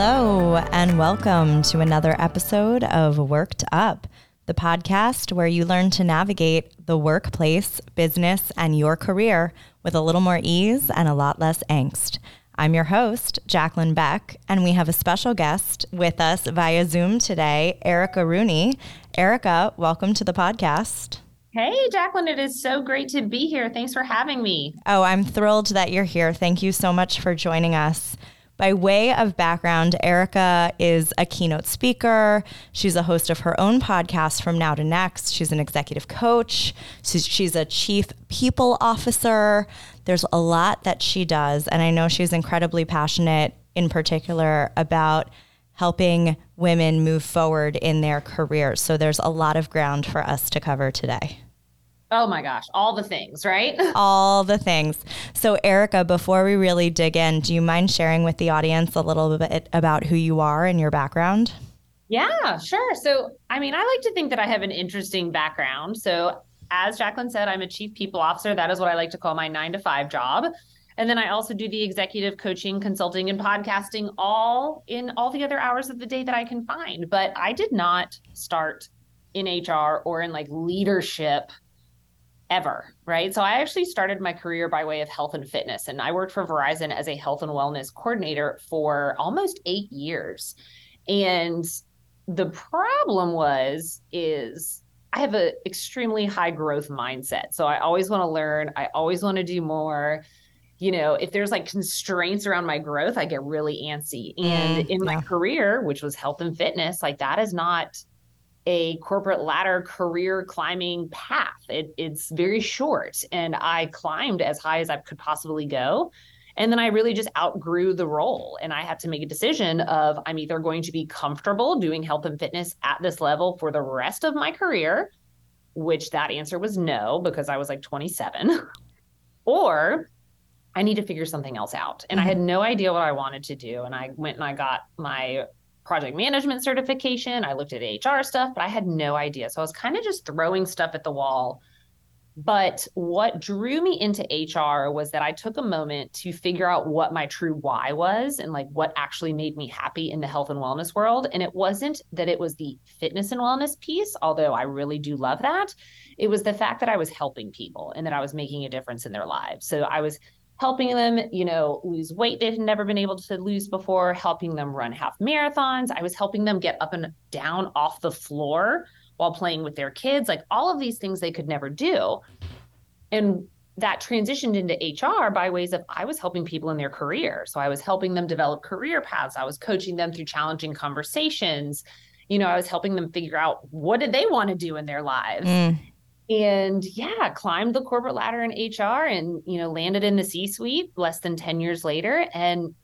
Hello, and welcome to another episode of Worked Up, the podcast where you learn to navigate the workplace, business, and your career with a little more ease and a lot less angst. I'm your host, Jaclyn Beck, and we have a special guest with us via Zoom today, Erica Rooney. Erica, welcome to the podcast. Hey, Jaclyn, it is so great to be here. Thanks for having me. Oh, I'm thrilled that you're here. Thank you so much for joining us. By way of background, Erica is a keynote speaker. She's a host of her own podcast, From Now to Next. She's an executive coach. She's a chief people officer. There's a lot that she does. And I know she's incredibly passionate, in particular, about helping women move forward in their careers. So there's a lot of ground for us to cover today. Oh my gosh, all the things, right? all the things. So, Erica, before we really dig in, do you mind sharing with the audience a little bit about who you are and your background? Yeah, sure. So, I mean, I like to think that I have an interesting background. So, as Jaclyn said, I'm a chief people officer. That is what I like to call my nine to five job. And then I also do the executive coaching, consulting, and podcasting all in all the other hours of the day that I can find. But I did not start in HR or in like leadership ever, right? So I actually started my career by way of health and fitness, and I worked for Verizon as a health and wellness coordinator for almost eight years. And the problem was, is I have an extremely high growth mindset. So I always want to learn, I always want to do more. You know, if there's like constraints around my growth, I get really antsy. And mm, in my career, which was health and fitness, like that is not a corporate ladder career climbing path. It, it's very short, and I climbed as high as I could possibly go. And then I really just outgrew the role. And I had to make a decision of I'm either going to be comfortable doing health and fitness at this level for the rest of my career, which that answer was no, because I was like 27, or I need to figure something else out. And mm-hmm. I had no idea what I wanted to do. And I went and I got my project management certification. I looked at HR stuff, but I had no idea. So I was kind of just throwing stuff at the wall. But what drew me into HR was that I took a moment to figure out what my true why was and like what actually made me happy in the health and wellness world. And it wasn't that it was the fitness and wellness piece, although I really do love that. It was the fact that I was helping people and that I was making a difference in their lives. So I was helping them, you know, lose weight they had never been able to lose before, helping them run half marathons. I was helping them get up and down off the floor while playing with their kids, like all of these things they could never do. And that transitioned into HR by ways of I was helping people in their career. So I was helping them develop career paths. I was coaching them through challenging conversations. You know, I was helping them figure out what did they want to do in their lives. Mm and yeah climbed the corporate ladder in hr and you know landed in the c suite less than 10 years later and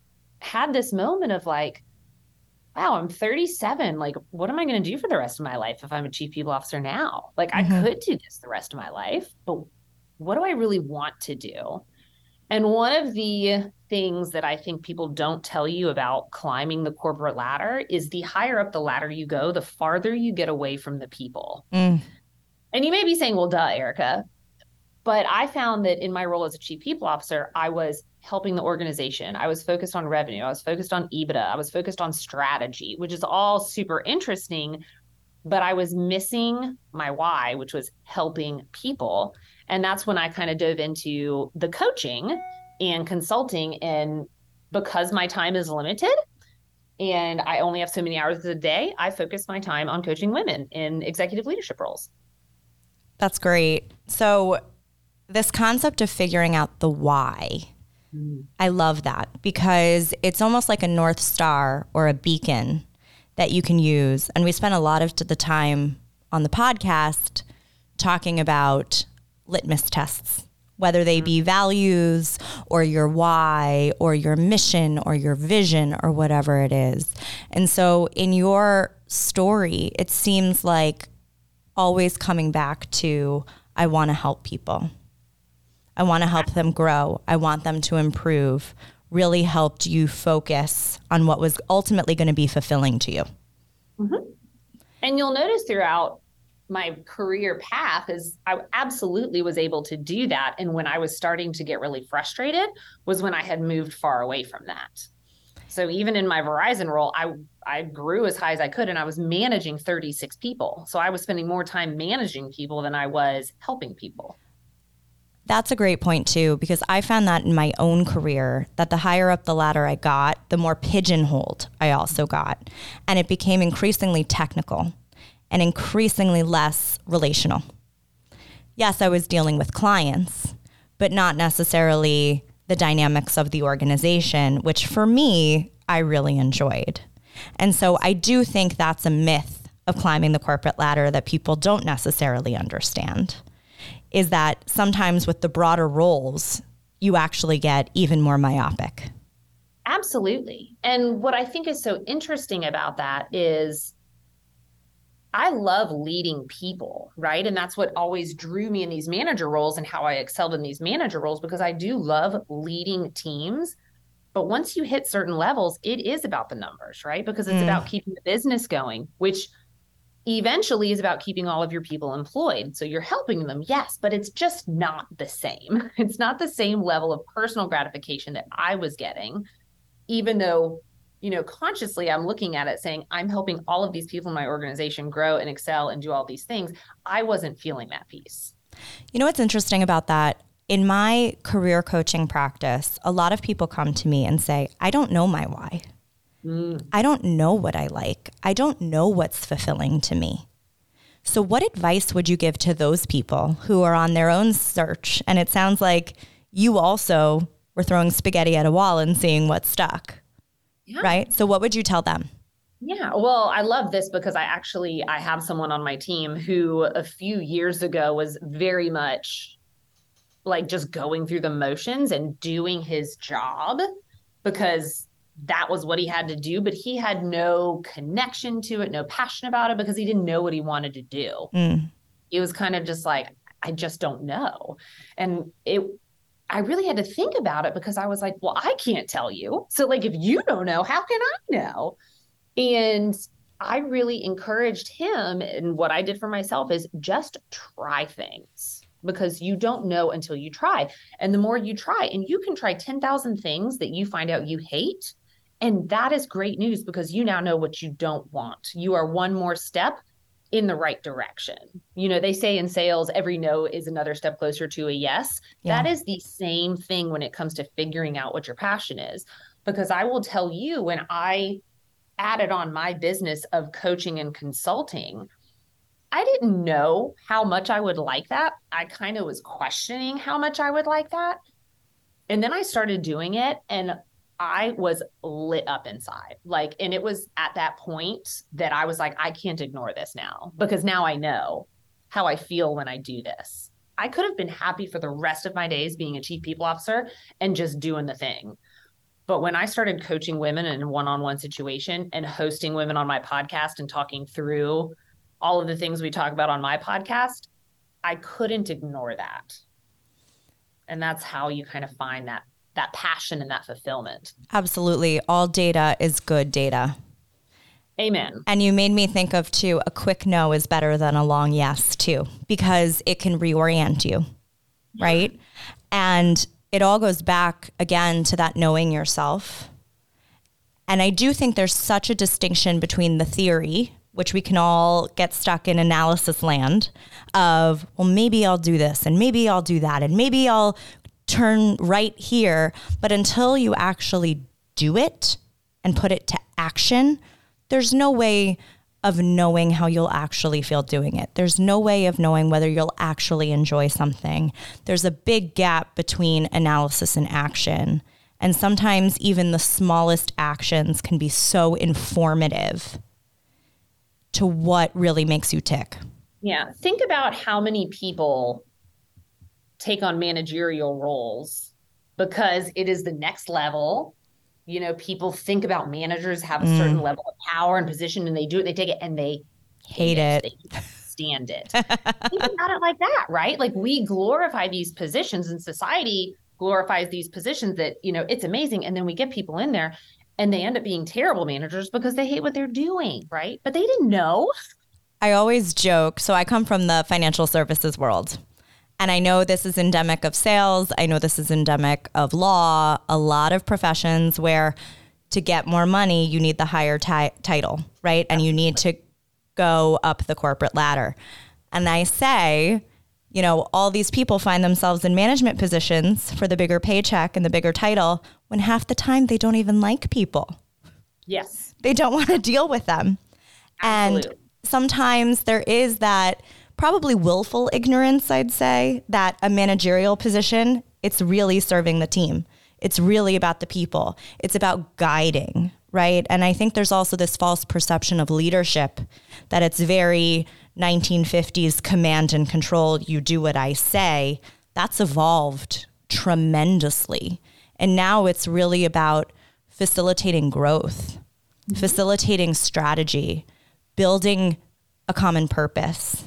had this moment of like wow i'm 37 like what am i going to do for the rest of my life if i'm a chief people officer now like mm-hmm. i could do this the rest of my life but what do i really want to do and one of the things that I think people don't tell you about climbing the corporate ladder is the higher up the ladder you go, the farther you get away from the people. Mm. And you may be saying, well, duh, Erica. But I found that in my role as a chief people officer, I was helping the organization. I was focused on revenue. I was focused on EBITDA. I was focused on strategy, which is all super interesting. But I was missing my why, which was helping people. And that's when I kind of dove into the coaching and consulting. And because my time is limited and I only have so many hours a day, I focus my time on coaching women in executive leadership roles. That's great. So, this concept of figuring out the why, mm. I love that because it's almost like a North Star or a beacon that you can use. And we spent a lot of the time on the podcast talking about litmus tests, whether they be mm. values or your why or your mission or your vision or whatever it is. And so, in your story, it seems like always coming back to I want to help people. I want to help them grow. I want them to improve. Really helped you focus on what was ultimately going to be fulfilling to you. Mm-hmm. And you'll notice throughout my career path is I absolutely was able to do that. And when I was starting to get really frustrated was when I had moved far away from that. So even in my Verizon role, I I grew as high as I could and I was managing 36 people. So I was spending more time managing people than I was helping people. That's a great point too, because I found that in my own career that the higher up the ladder I got, the more pigeonholed I also got. And it became increasingly technical and increasingly less relational. Yes, I was dealing with clients, but not necessarily the dynamics of the organization, which for me, I really enjoyed. And so I do think that's a myth of climbing the corporate ladder that people don't necessarily understand is that sometimes with the broader roles, you actually get even more myopic. Absolutely. And what I think is so interesting about that is I love leading people, right? And that's what always drew me in these manager roles and how I excelled in these manager roles because I do love leading teams. But once you hit certain levels, it is about the numbers, right? Because it's mm. about keeping the business going, which eventually is about keeping all of your people employed. So you're helping them, yes, but it's just not the same. It's not the same level of personal gratification that I was getting, even though, you know, consciously I'm looking at it saying, I'm helping all of these people in my organization grow and excel and do all these things. I wasn't feeling that piece. You know what's interesting about that? In my career coaching practice, a lot of people come to me and say, I don't know my why. Mm. I don't know what I like. I don't know what's fulfilling to me. So, what advice would you give to those people who are on their own search? And it sounds like you also were throwing spaghetti at a wall and seeing what stuck. Yeah. Right? So, what would you tell them? Yeah, well, I love this because I actually I have someone on my team who a few years ago was very much like just going through the motions and doing his job because that was what he had to do, but he had no connection to it, no passion about it because he didn't know what he wanted to do. Mm. He was kind of just like, I just don't know. And it, I really had to think about it because I was like, well, I can't tell you. So, like, if you don't know, how can I know? And I really encouraged him. And what I did for myself is just try things because you don't know until you try. And the more you try, and you can try 10,000 things that you find out you hate and that is great news because you now know what you don't want. You are one more step in the right direction. You know, they say in sales, every no is another step closer to a yes. Yeah. That is the same thing when it comes to figuring out what your passion is. Because I will tell you, when I added on my business of coaching and consulting, I didn't know how much I would like that. I kind of was questioning how much I would like that. And then I started doing it, and I was lit up inside. Like, and it was at that point that I was like, I can't ignore this now because now I know how I feel when I do this. I could have been happy for the rest of my days being a chief people officer and just doing the thing. But when I started coaching women in one on one situation and hosting women on my podcast and talking through all of the things we talk about on my podcast, I couldn't ignore that. And that's how you kind of find that that passion and that fulfillment. Absolutely. All data is good data. Amen. And you made me think of too a quick no is better than a long yes too because it can reorient you. Right? And it all goes back again to that knowing yourself. And I do think there's such a distinction between the theory, which we can all get stuck in analysis land of, well, maybe I'll do this and maybe I'll do that and maybe I'll turn right here. But until you actually do it and put it to action, there's no way of knowing how you'll actually feel doing it. There's no way of knowing whether you'll actually enjoy something. There's a big gap between analysis and action. And sometimes even the smallest actions can be so informative to what really makes you tick. Yeah. Think about how many people take on managerial roles because it is the next level. You know, people think about managers have a certain mm. level of power and position and they do it, they take it and they hate, hate it. it. They stand it. think about it like that, right? Like we glorify these positions and society glorifies these positions that, you know, it's amazing. And then we get people in there and they end up being terrible managers because they hate what they're doing, right? But they didn't know. I always joke. So I come from the financial services world. And I know this is endemic of sales. I know this is endemic of law, a lot of professions where to get more money, you need the higher ti- title, right? And you need to go up the corporate ladder. And I say, you know, all these people find themselves in management positions for the bigger paycheck and the bigger title when half the time they don't even like people. Yes. They don't want to deal with them. Absolutely. And sometimes there is that probably willful ignorance, I'd say, that a managerial position, it's really serving the team. It's really about the people. It's about guiding, right? And I think there's also this false perception of leadership that it's very 1950s command and control, you do what I say. That's evolved tremendously. And now it's really about facilitating growth, mm-hmm. facilitating strategy, building a common purpose,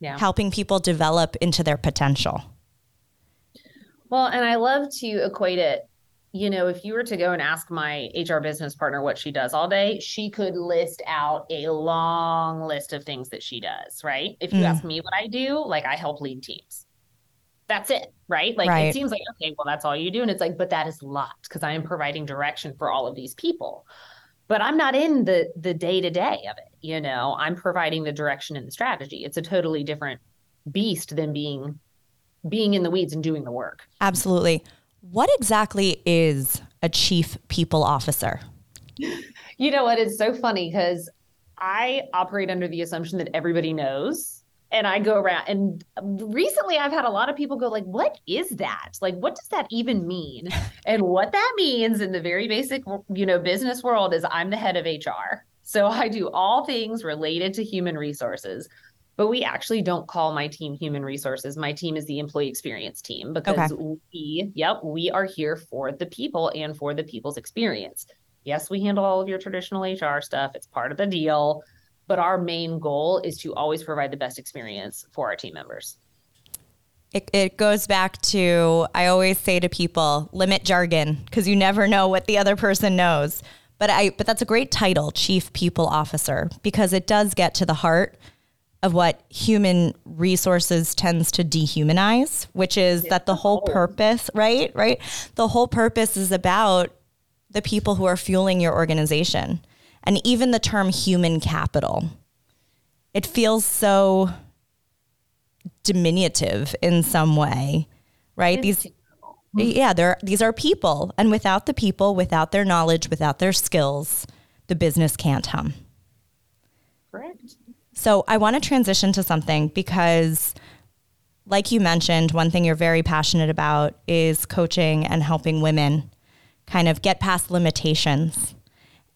yeah. helping people develop into their potential. Well, and I love to equate it. You know, if you were to go and ask my HR business partner what she does all day, she could list out a long list of things that she does, right? If you mm. ask me what I do, like I help lead teams. That's it, right? Like right. it seems like, okay, well, that's all you do. And it's like, but that is lots because I am providing direction for all of these people but i'm not in the the day to day of it you know i'm providing the direction and the strategy it's a totally different beast than being being in the weeds and doing the work absolutely what exactly is a chief people officer you know what it's so funny because i operate under the assumption that everybody knows and I go around and recently I've had a lot of people go like what is that? Like what does that even mean? and what that means in the very basic you know business world is I'm the head of HR. So I do all things related to human resources. But we actually don't call my team human resources. My team is the employee experience team because okay. we yep, we are here for the people and for the people's experience. Yes, we handle all of your traditional HR stuff. It's part of the deal but our main goal is to always provide the best experience for our team members. It, it goes back to I always say to people, limit jargon because you never know what the other person knows. But I but that's a great title, chief people officer, because it does get to the heart of what human resources tends to dehumanize, which is that the whole purpose, right? Right? The whole purpose is about the people who are fueling your organization and even the term human capital. It feels so diminutive in some way, right? These Mm-hmm. yeah, they these are people and without the people, without their knowledge, without their skills, the business can't hum. Correct. So, I want to transition to something because like you mentioned, one thing you're very passionate about is coaching and helping women kind of get past limitations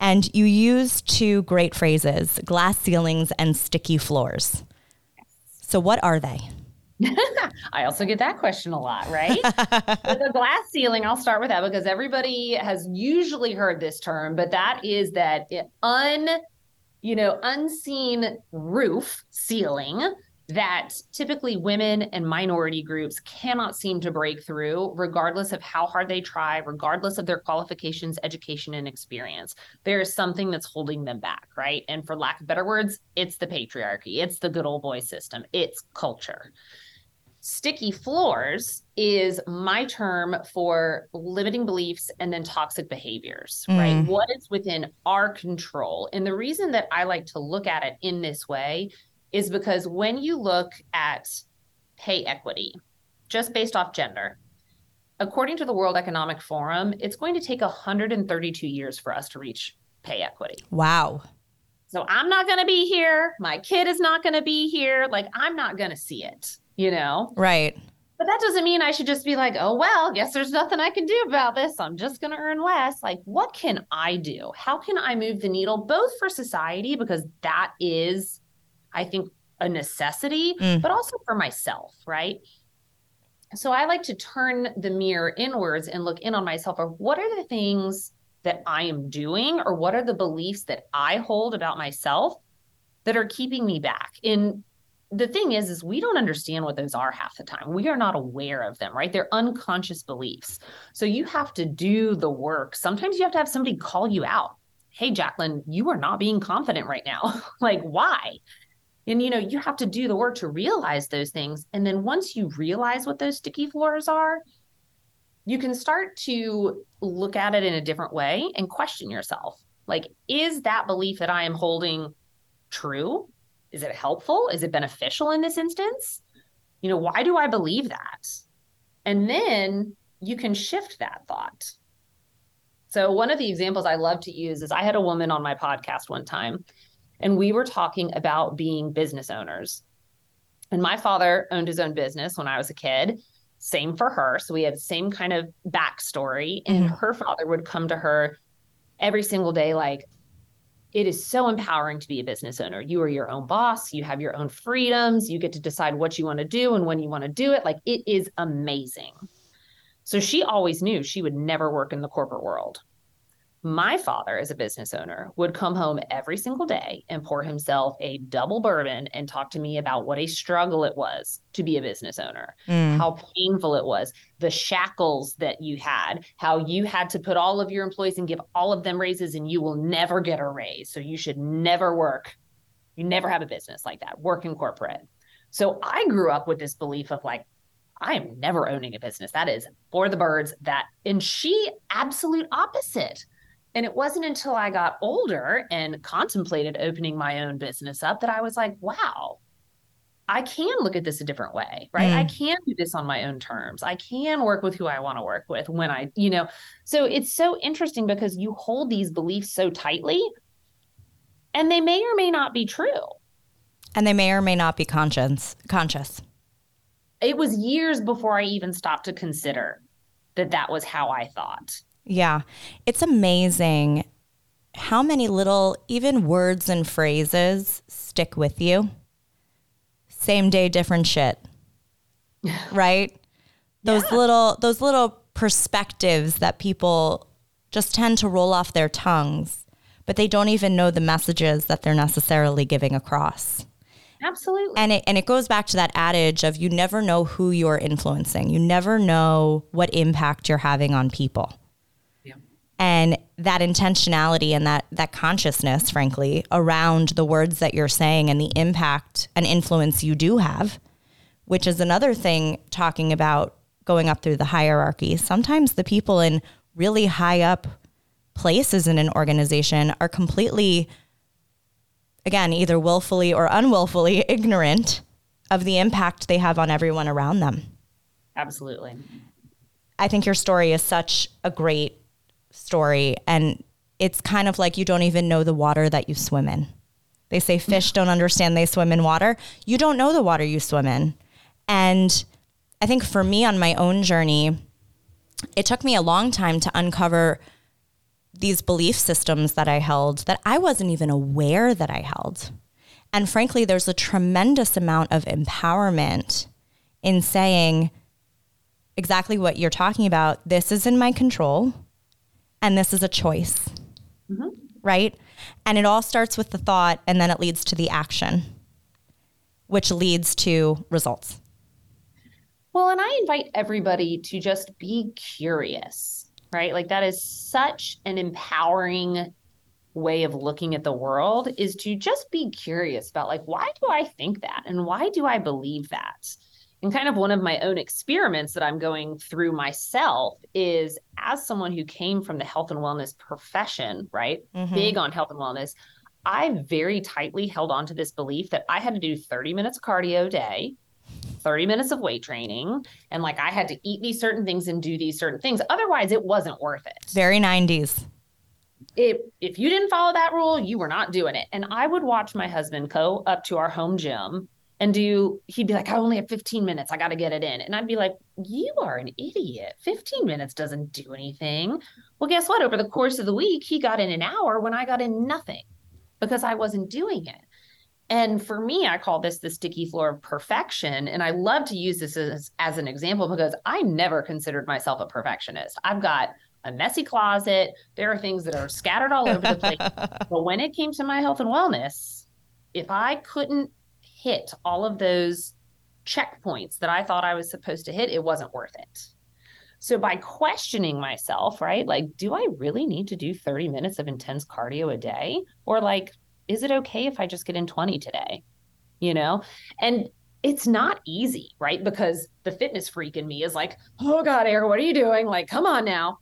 and you use two great phrases glass ceilings and sticky floors. So, what are they? I also get that question a lot, right? the glass ceiling, I'll start with that because everybody has usually heard this term, but that is that un, you know, unseen roof ceiling that typically women and minority groups cannot seem to break through, regardless of how hard they try, regardless of their qualifications, education, and experience. There is something that's holding them back, right? And for lack of better words, it's the patriarchy, it's the good old boy system, it's culture. Sticky floors is my term for limiting beliefs and then toxic behaviors, mm. right? What is within our control? And the reason that I like to look at it in this way is because when you look at pay equity, just based off gender, according to the World Economic Forum, it's going to take 132 years for us to reach pay equity. Wow. So I'm not going to be here. My kid is not going to be here. Like, I'm not going to see it, you know? Right. But that doesn't mean I should just be like, oh, well, guess there's nothing I can do about this. I'm just going to earn less. Like, what can I do? How can I move the needle, both for society, because that is I think, a necessity, mm. but also for myself, right? So I like to turn the mirror inwards and look in on myself of what are the things that I am doing or what are the beliefs that I hold about myself that are keeping me back. And the thing is is we don't understand what those are half the time. We are not aware of them, right? They're unconscious beliefs. So you have to do the work. Sometimes you have to have somebody call you out. Hey, Jaclyn, you are not being confident right now. like, why? And you know, you have to do the work to realize those things. And then once you realize what those sticky floors are, you can start to look at it in a different way and question yourself. Like, is that belief that I am holding true? Is it helpful? Is it beneficial in this instance? You know, why do I believe that? And then you can shift that thought. So, one of the examples I love to use is I had a woman on my podcast one time, and we were talking about being business owners. And my father owned his own business when I was a kid. Same for her. So we had the same kind of backstory. And mm-hmm. her father would come to her every single day, like, it is so empowering to be a business owner. You are your own boss. You have your own freedoms. You get to decide what you want to do and when you want to do it. Like, it is amazing. So she always knew she would never work in the corporate world. My father, as a business owner, would come home every single day and pour himself a double bourbon and talk to me about what a struggle it was to be a business owner, mm. how painful it was, the shackles that you had, how you had to put all of your employees and give all of them raises and you will never get a raise. So you should never work. You never have a business like that, work in corporate. So I grew up with this belief of like, I am never owning a business. That is for the birds. That and she absolute opposite. And it wasn't until I got older and contemplated opening my own business up that I was like, wow, I can look at this a different way, right? Mm. I can do this on my own terms. I can work with who I want to work with when I, you know. So it's so interesting because you hold these beliefs so tightly and they may or may not be true. And they may or may not be conscious conscious. It was years before I even stopped to consider that that was how I thought. Yeah. It's amazing how many little, even words and phrases stick with you. Same day, different shit. right? Those yeah. little, those little perspectives that people just tend to roll off their tongues, but they don't even know the messages that they're necessarily giving across. Absolutely. And it and it goes back to that adage of you never know who you're influencing. You never know what impact you're having on people and that intentionality and that that consciousness frankly around the words that you're saying and the impact and influence you do have which is another thing talking about going up through the hierarchy. Sometimes the people in really high up places in an organization are completely again either willfully or unwillfully ignorant of the impact they have on everyone around them. Absolutely. I think your story is such a great story and it's kind of like you don't even know the water that you swim in. They say mm. fish don't understand they swim in water. You don't know the water you swim in. And I think for me on my own journey, it took me a long time to uncover these belief systems that I held that I wasn't even aware that I held. And frankly, there's a tremendous amount of empowerment in saying exactly what you're talking about. This is in my control and this is a choice, mm-hmm. right? And it all starts with the thought and then it leads to the action, which leads to results. Well, and I invite everybody to just be curious, right? Like that is such an empowering way of looking at the world is to just be curious about like why do I think that and why do I believe that? And kind of one of my own experiments that I'm going through myself is as someone who came from the health and wellness profession, right? Mm-hmm. Big on health and wellness. I very tightly held on to this belief that I had to do 30 minutes of cardio a day, 30 minutes of weight training, and like I had to eat these certain things and do these certain things. Otherwise, it wasn't worth it. Very 90s. If if you didn't follow that rule, you were not doing it. And I would watch my husband go up to our home gym and do he'd be like i only have 15 minutes. I got to get it in. And i'd be like you are an idiot. 15 minutes doesn't do anything. Well guess what? Over the course of the week he got in an hour when i got in nothing because i wasn't doing it. And for me i call this the sticky floor of perfection. And i love to use this as, as an example because i never considered myself a perfectionist. I've got a messy closet. There are things that are scattered all over the place. But when it came to my health and wellness if i couldn't hit all of those checkpoints that I thought I was supposed to hit, it wasn't worth it. So by questioning myself, right? Like, do I really need to do 30 minutes of intense cardio a day? Or like, is it okay if I just get in 20 today? You know? And it's not easy, right? Because the fitness freak in me is like, oh God, Eric, what are you doing? Like, come on now.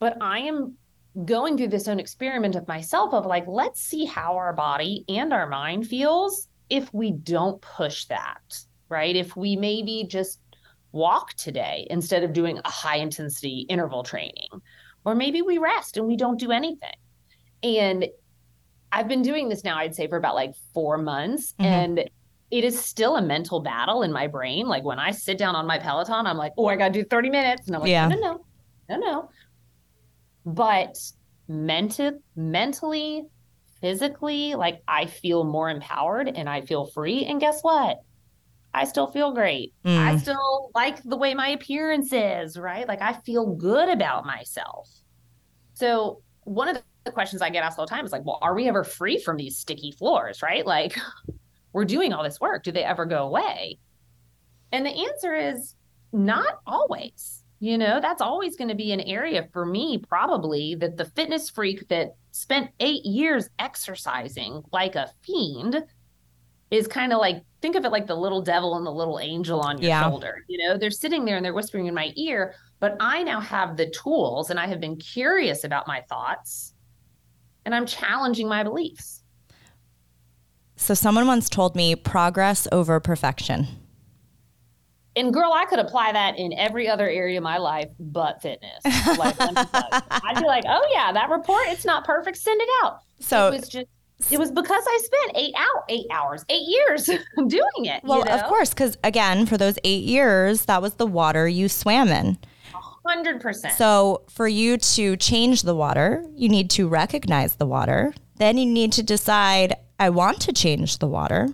But I am going through this own experiment of myself of like, let's see how our body and our mind feels if we don't push that, right? If we maybe just walk today instead of doing a high intensity interval training, or maybe we rest and we don't do anything. And I've been doing this now, I'd say, for about like four months. Mm-hmm. And it is still a mental battle in my brain. Like when I sit down on my Peloton, I'm like, oh, I got to do 30 minutes. And I'm like, yeah. no, no, no, no. But mental, mentally, physically, like I feel more empowered and I feel free. And guess what? I still feel great. Mm. I still like the way my appearance is, right? Like I feel good about myself. So one of the questions I get asked all the time is like, well, are we ever free from these sticky floors, right? Like we're doing all this work. Do they ever go away? And the answer is not always. You know, that's always going to be an area for me, probably that the fitness freak that spent eight years exercising like a fiend is kind of like think of it like the little devil and the little angel on your yeah. shoulder. You know, they're sitting there and they're whispering in my ear, but I now have the tools and I have been curious about my thoughts and I'm challenging my beliefs. So someone once told me progress over perfection. And girl, I could apply that in every other area of my life but fitness. Like, I'd be like, oh yeah, that report, it's not perfect. Send it out. So it was just it was because I spent eight out eight hours, eight years doing it. Well, you know? of course, because again, for those eight years, that was the water you swam in. Hundred percent. So for you to change the water, you need to recognize the water. Then you need to decide I want to change the water.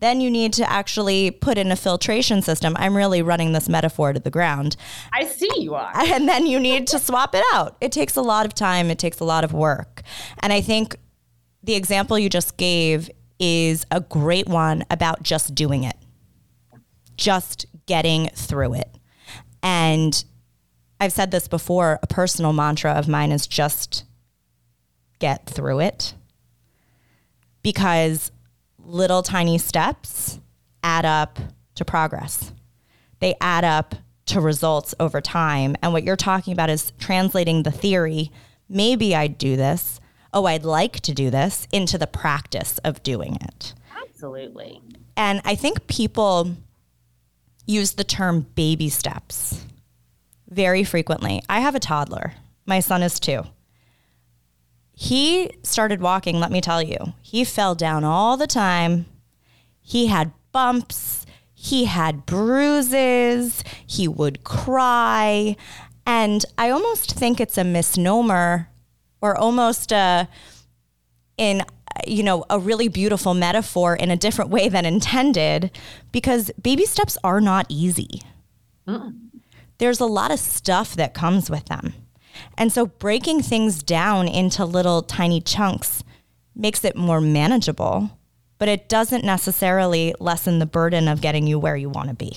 Then you need to actually put in a filtration system. I'm really running this metaphor to the ground. I see you are. And then you need to swap it out. It takes a lot of time, it takes a lot of work. And I think the example you just gave is a great one about just doing it, just getting through it. And I've said this before a personal mantra of mine is just get through it because little tiny steps add up to progress. They add up to results over time. And what you're talking about is translating the theory. Maybe I'd do this. Oh, I'd like to do this into the practice of doing it. Absolutely. And I think people use the term baby steps very frequently. I have a toddler. My son is two. He started walking, let me tell you. He fell down all the time. He had bumps, he had bruises, he would cry. And I almost think it's a misnomer or almost a in you know a really beautiful metaphor in a different way than intended because baby steps are not easy. Mm. There's a lot of stuff that comes with them. And so breaking things down into little tiny chunks makes it more manageable, but it doesn't necessarily lessen the burden of getting you where you want to be.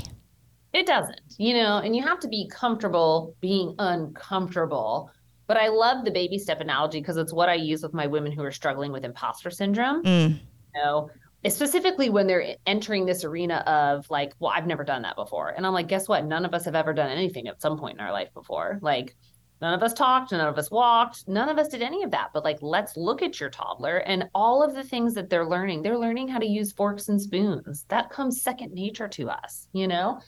It doesn't, you know, and you have to be comfortable being uncomfortable. But I love the baby step analogy because it's what I use with my women who are struggling with imposter syndrome. Mm. You know, specifically when they're entering this arena of like, well, I've never done that before. And I'm like, guess what? None of us have ever done anything at some point in our life before. Like, None of us talked, none of us walked, none of us did any of that. But like, let's look at your toddler and all of the things that they're learning. They're learning how to use forks and spoons. That comes second nature to us, you know?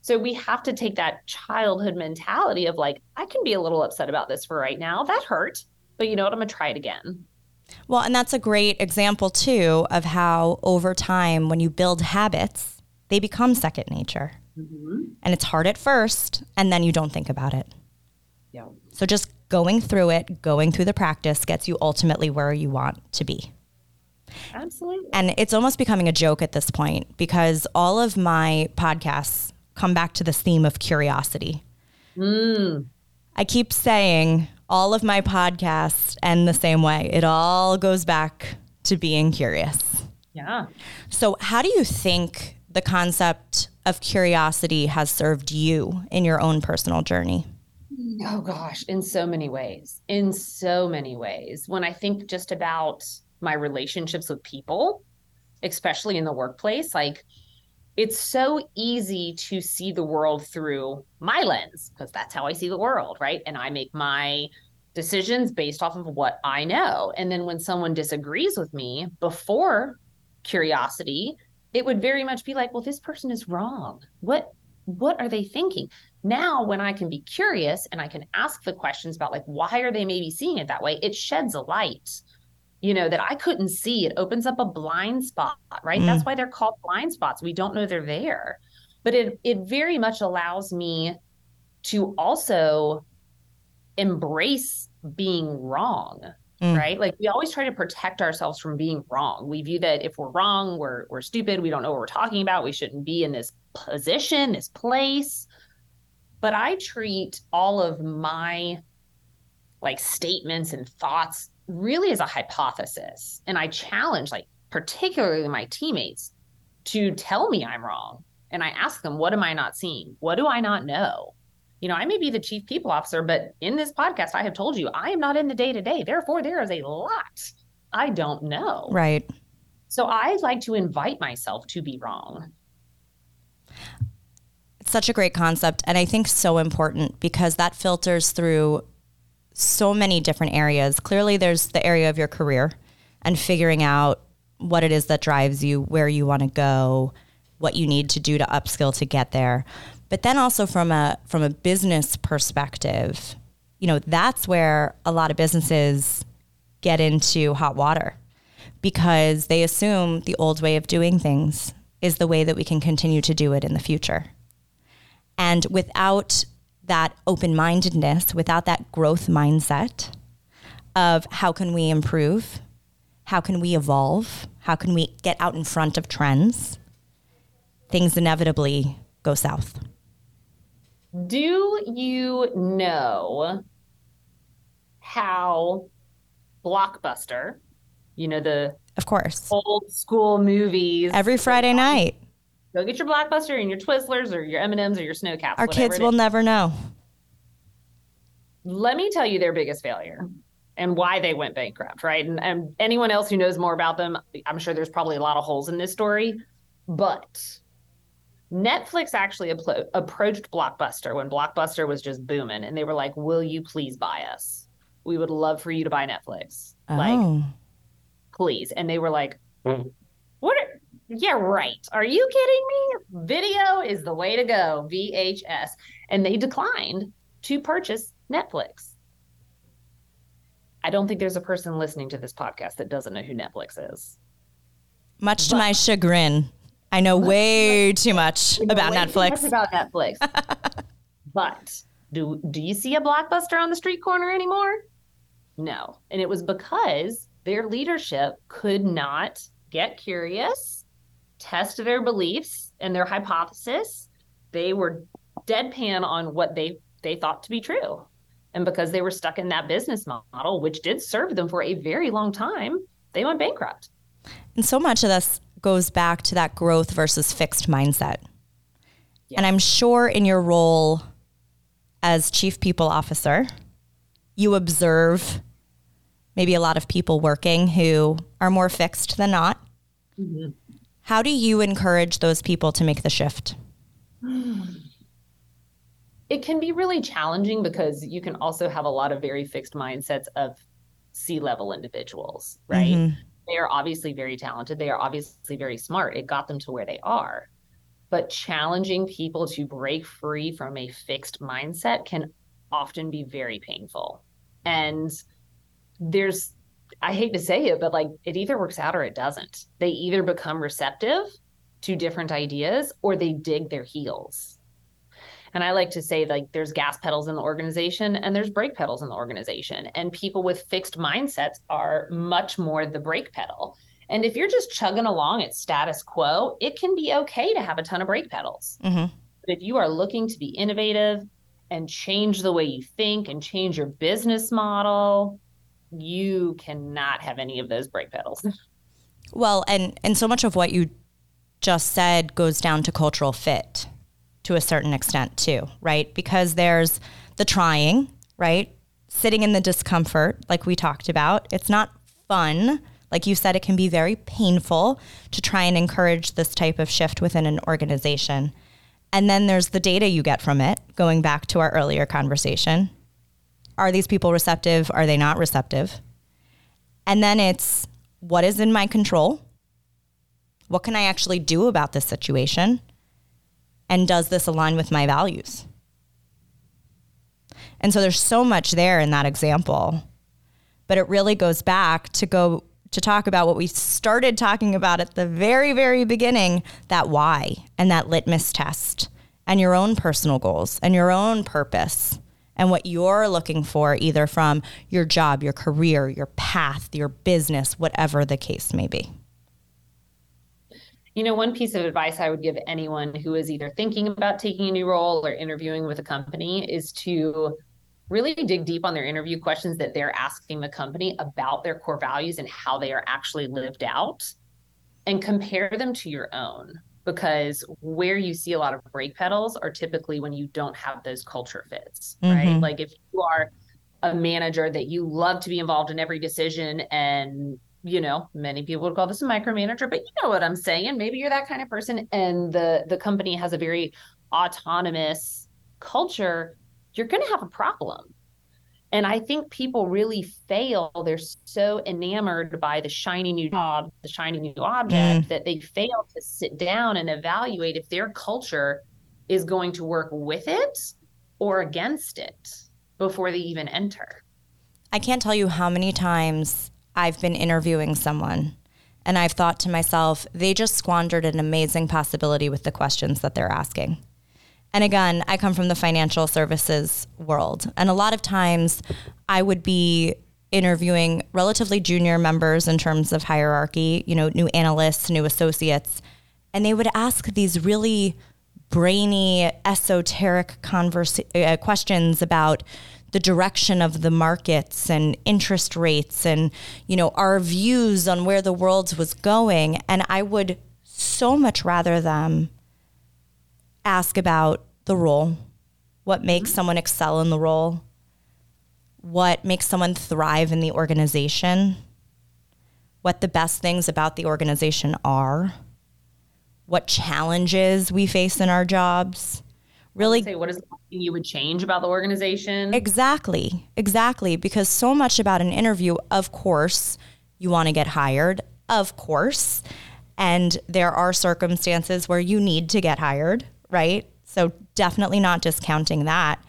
So we have to take that childhood mentality of like, I can be a little upset about this for right now. That hurt, but you know what? I'm going to try it again. Well, and that's a great example too of how over time, when you build habits, they become second nature. Mm-hmm. And it's hard at first, and then you don't think about it. So just going through it, going through the practice gets you ultimately where you want to be. Absolutely. And it's almost becoming a joke at this point because all of my podcasts come back to this theme of curiosity. Mm. I keep saying all of my podcasts end the same way. It all goes back to being curious. Yeah. So, how do you think the concept of curiosity has served you in your own personal journey? Oh gosh, in so many ways. In so many ways. When I think just about my relationships with people, especially in the workplace, like it's so easy to see the world through my lens because that's how I see the world, right? And I make my decisions based off of what I know. And then when someone disagrees with me before curiosity, it would very much be like, well, this person is wrong. What what are they thinking? Now, when I can be curious and I can ask the questions about like why are they maybe seeing it that way, it sheds a light you know, that I couldn't see. It opens up a blind spot, right? Mm. That's why they're called blind spots. We don't know they're there. But it it very much allows me to also embrace being wrong. Mm. Right. Like we always try to protect ourselves from being wrong. We view that if we're wrong, we're we're stupid, we don't know what we're talking about, we shouldn't be in this position, this place. But I treat all of my like statements and thoughts really as a hypothesis. And I challenge, like, particularly my teammates to tell me I'm wrong. And I ask them, what am I not seeing? What do I not know? You know, I may be the chief people officer, but in this podcast, I have told you I am not in the day to day. Therefore, there is a lot I don't know. Right. So I like to invite myself to be wrong. Such a great concept. And I think so important because that filters through so many different areas. Clearly, there's the area of your career and figuring out what it is that drives you, where you want to go, what you need to do to upskill to get there. But then also from a from a business perspective, you know, that's where a lot of businesses get into hot water because they assume the old way of doing things is the way that we can continue to do it in the future. And without that open mindedness, without that growth mindset of how can we improve? How can we evolve? How can we get out in front of trends? Things inevitably go south. Do you know how Blockbuster, you know, the of course old school movies every Friday night Go get your Blockbuster and your Twizzlers or your M&Ms or your Sno-Caps. Our kids will never know. Let me tell you their biggest failure and why they went bankrupt, right? And, and anyone else who knows more about them, I'm sure there's probably a lot of holes in this story. But Netflix actually approached Blockbuster when Blockbuster was just booming, and they were like, "Will you please buy us? We would love for you to buy Netflix, oh. like, please." And they were like, mm. "What? Are, yeah, right. Are you kidding me? Video is the way to go, VHS. And they declined to purchase Netflix. I don't think there's a person listening to this podcast that doesn't know who Netflix is. Much to but, my chagrin, I know way too much about Netflix. Much about Netflix. but do do you see a blockbuster on the street corner anymore? No. And it was because their leadership could not get curious test their beliefs and their hypothesis. They were deadpan on what they they thought to be true. And because they were stuck in that business model, which did serve them for a very long time, they went bankrupt. And so much of this goes back to that growth versus fixed mindset. Yeah. And I'm sure in your role as chief people officer, you observe maybe a lot of people working who are more fixed than not. Mm-hmm. How do you encourage those people to make the shift? It can be really challenging because you can also have a lot of very fixed mindsets of C level individuals, right? Mm-hmm. They are obviously very talented. They are obviously very smart. It got them to where they are. But challenging people to break free from a fixed mindset can often be very painful. And there's I hate to say it, but like it either works out or it doesn't. They either become receptive to different ideas or they dig their heels. And I like to say like there's gas pedals in the organization and there's brake pedals in the organization. And people with fixed mindsets are much more the brake pedal. And if you're just chugging along at status quo, it can be okay to have a ton of brake pedals. Mm-hmm. But if you are looking to be innovative and change the way you think and change your business model, you cannot have any of those brake pedals. Well, and and so much of what you just said goes down to cultural fit to a certain extent too, right? Because there's the trying, right? Sitting in the discomfort like we talked about. It's not fun Like you said, it can be very painful to try and encourage this type of shift within an organization. And then there's the data you get from it, going back to our earlier conversation. Are these people receptive? Are they not receptive? And then it's what is in my control? What can I actually do about this situation? And does this align with my values? And so there's so much there in that example. But it really goes back to go to talk about what we started talking about at the very, very beginning that why and that litmus test and your own personal goals and your own purpose and what you're looking for, either from your job, your career, your path, your business, whatever the case may be. You know, one piece of advice I would give anyone who is either thinking about taking a new role or interviewing with a company is to really dig deep on their interview questions that they're asking the company about their core values and how they are actually lived out and compare them to your own because where you see a lot of brake pedals are typically when you don't have those culture fits mm-hmm. right like if you are a manager that you love to be involved in every decision and you know many people would call this a micromanager but you know what i'm saying maybe you're that kind of person and the the company has a very autonomous culture you're going to have a problem. And I think people really fail. They're so enamored by the shiny new job, the shiny new object, mm. that they fail to sit down and evaluate if their culture is going to work with it or against it before they even enter. I can't tell you how many times I've been interviewing someone and I've thought to myself, they just squandered an amazing possibility with the questions that they're asking. And again, I come from the financial services world. And a lot of times I would be interviewing relatively junior members in terms of hierarchy, you know, new analysts, new associates, and they would ask these really brainy, esoteric converse, uh, questions about the direction of the markets and interest rates and you know our views on where the world was going and I would so much rather them ask about the role, what makes mm-hmm. someone excel in the role, what makes someone thrive in the organization, what the best things about the organization are, what challenges we face in our jobs. Really, say what is you would change about the organization? Exactly, exactly. Because so much about an interview, of course, you want to get hired, of course. And there are circumstances where you need to get hired, right? So definitely not discounting that.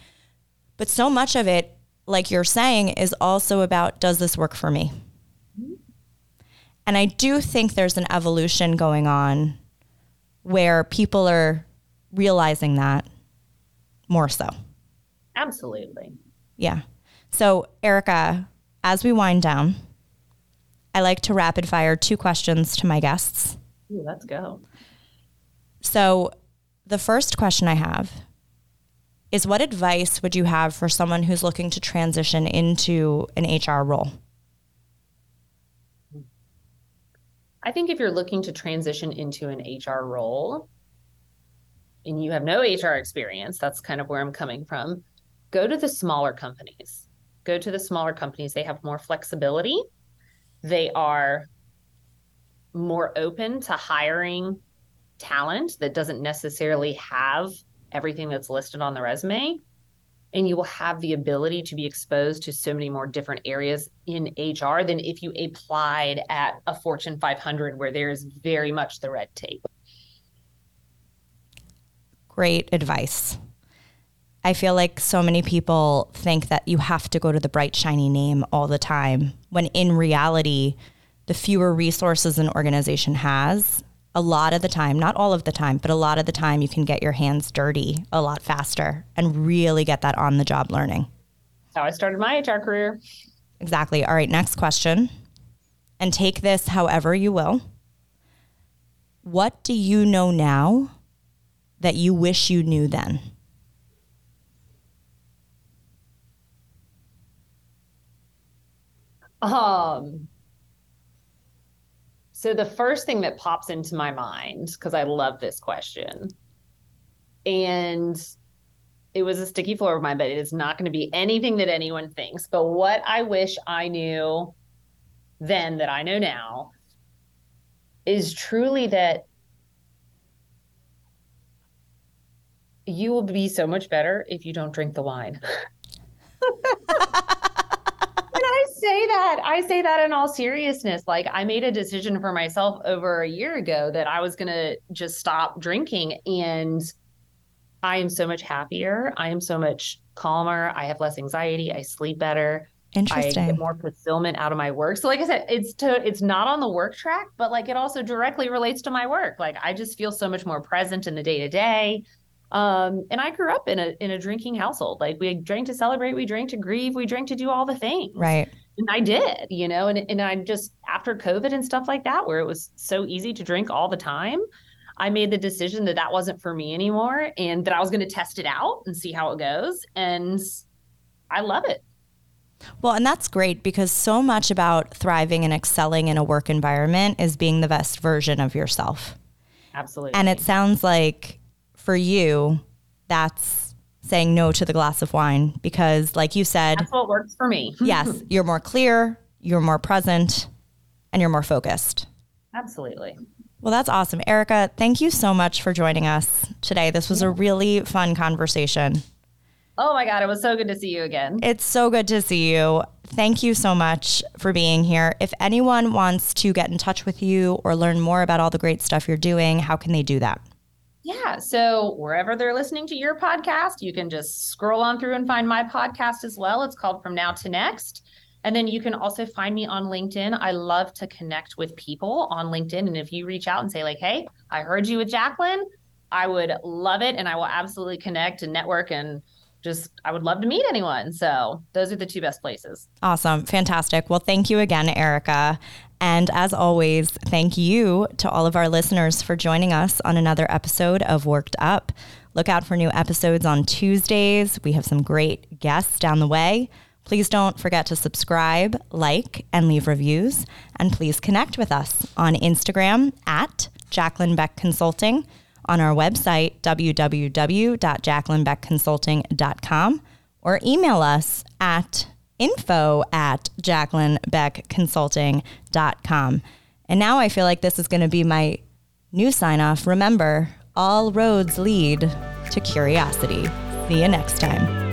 But so much of it, like you're saying, is also about does this work for me? And I do think there's an evolution going on where people are realizing that more so. Absolutely. Yeah. So, Erica, as we wind down, I like to rapid fire two questions to my guests. Ooh, let's go. So, the first question I have is what advice would you have for someone who's looking to transition into an HR role? I think if you're looking to transition into an HR role and you have no HR experience, that's kind of where I'm coming from. Go to the smaller companies. Go to the smaller companies. They have more flexibility. They are more open to hiring talent that doesn't necessarily have everything that's listed on the resume and you will have the ability to be exposed to so many more different areas in HR than if you applied at a Fortune 500 where there's very much the red tape. Great advice. I feel like so many people think that you have to go to the bright, shiny name all the time, when in reality, the fewer resources an organization has, a lot of the time, not all of the time, but a lot of the time, you can get your hands dirty a lot faster and really get that on the job learning. That's how I started my HR career. Exactly. All right, next question. And take this however you will. What do you know now that you wish you knew then? Um, so the first thing that pops into my mind, because I love this question, and it was a sticky floor of mine, but it is not going to be anything that anyone thinks. But what I wish I knew then that I know now is truly that you will be so much better if you don't drink the wine. I say that. I say that in all seriousness. Like I made a decision for myself over a year ago that I was going to just stop drinking and I am so much happier. I am so much calmer. I have less anxiety. I sleep better. Interesting. I get more fulfillment out of my work. So like I said, it's to it's not on the work track, but like it also directly relates to my work. Like I just feel so much more present in the day to day. Um, and I grew up in a in a drinking household. Like we drank to celebrate, we drank to grieve, we drank to do all the things. Right. And I did, you know, and and I just after COVID and stuff like that, where it was so easy to drink all the time, I made the decision that that wasn't for me anymore, and that I was going to test it out and see how it goes. And I love it. Well, and that's great because so much about thriving and excelling in a work environment is being the best version of yourself. Absolutely. And it sounds like for you, that's saying no to the glass of wine because, like you said, that's what works for me. yes, you're more clear, you're more present, and you're more focused. Absolutely. Well, that's awesome. Erica, thank you so much for joining us today. This was a really fun conversation. Oh my God, it was so good to see you again. It's so good to see you. Thank you so much for being here. If anyone wants to get in touch with you or learn more about all the great stuff you're doing, how can they do that? Yeah. So wherever they're listening to your podcast, you can just scroll on through and find my podcast as well. It's called From Now to Next. And then you can also find me on LinkedIn. I love to connect with people on LinkedIn. And if you reach out and say, like, hey, I heard you with Jaclyn, I would love it. And I will absolutely connect and network and just, I would love to meet anyone. So those are the two best places. Awesome. Fantastic. Well, thank you again, Erica. And as always, thank you to all of our listeners for joining us on another episode of Worked Up. Look out for new episodes on Tuesdays. We have some great guests down the way. Please don't forget to subscribe, like, and leave reviews. And please connect with us on Instagram at Jaclyn Beck Consulting, on our website, www.jaclynbeckconsulting.com, or email us at info at jaclynbeckconsulting.com. And now I feel like this is going to be my new sign off. Remember, all roads lead to curiosity. See you next time.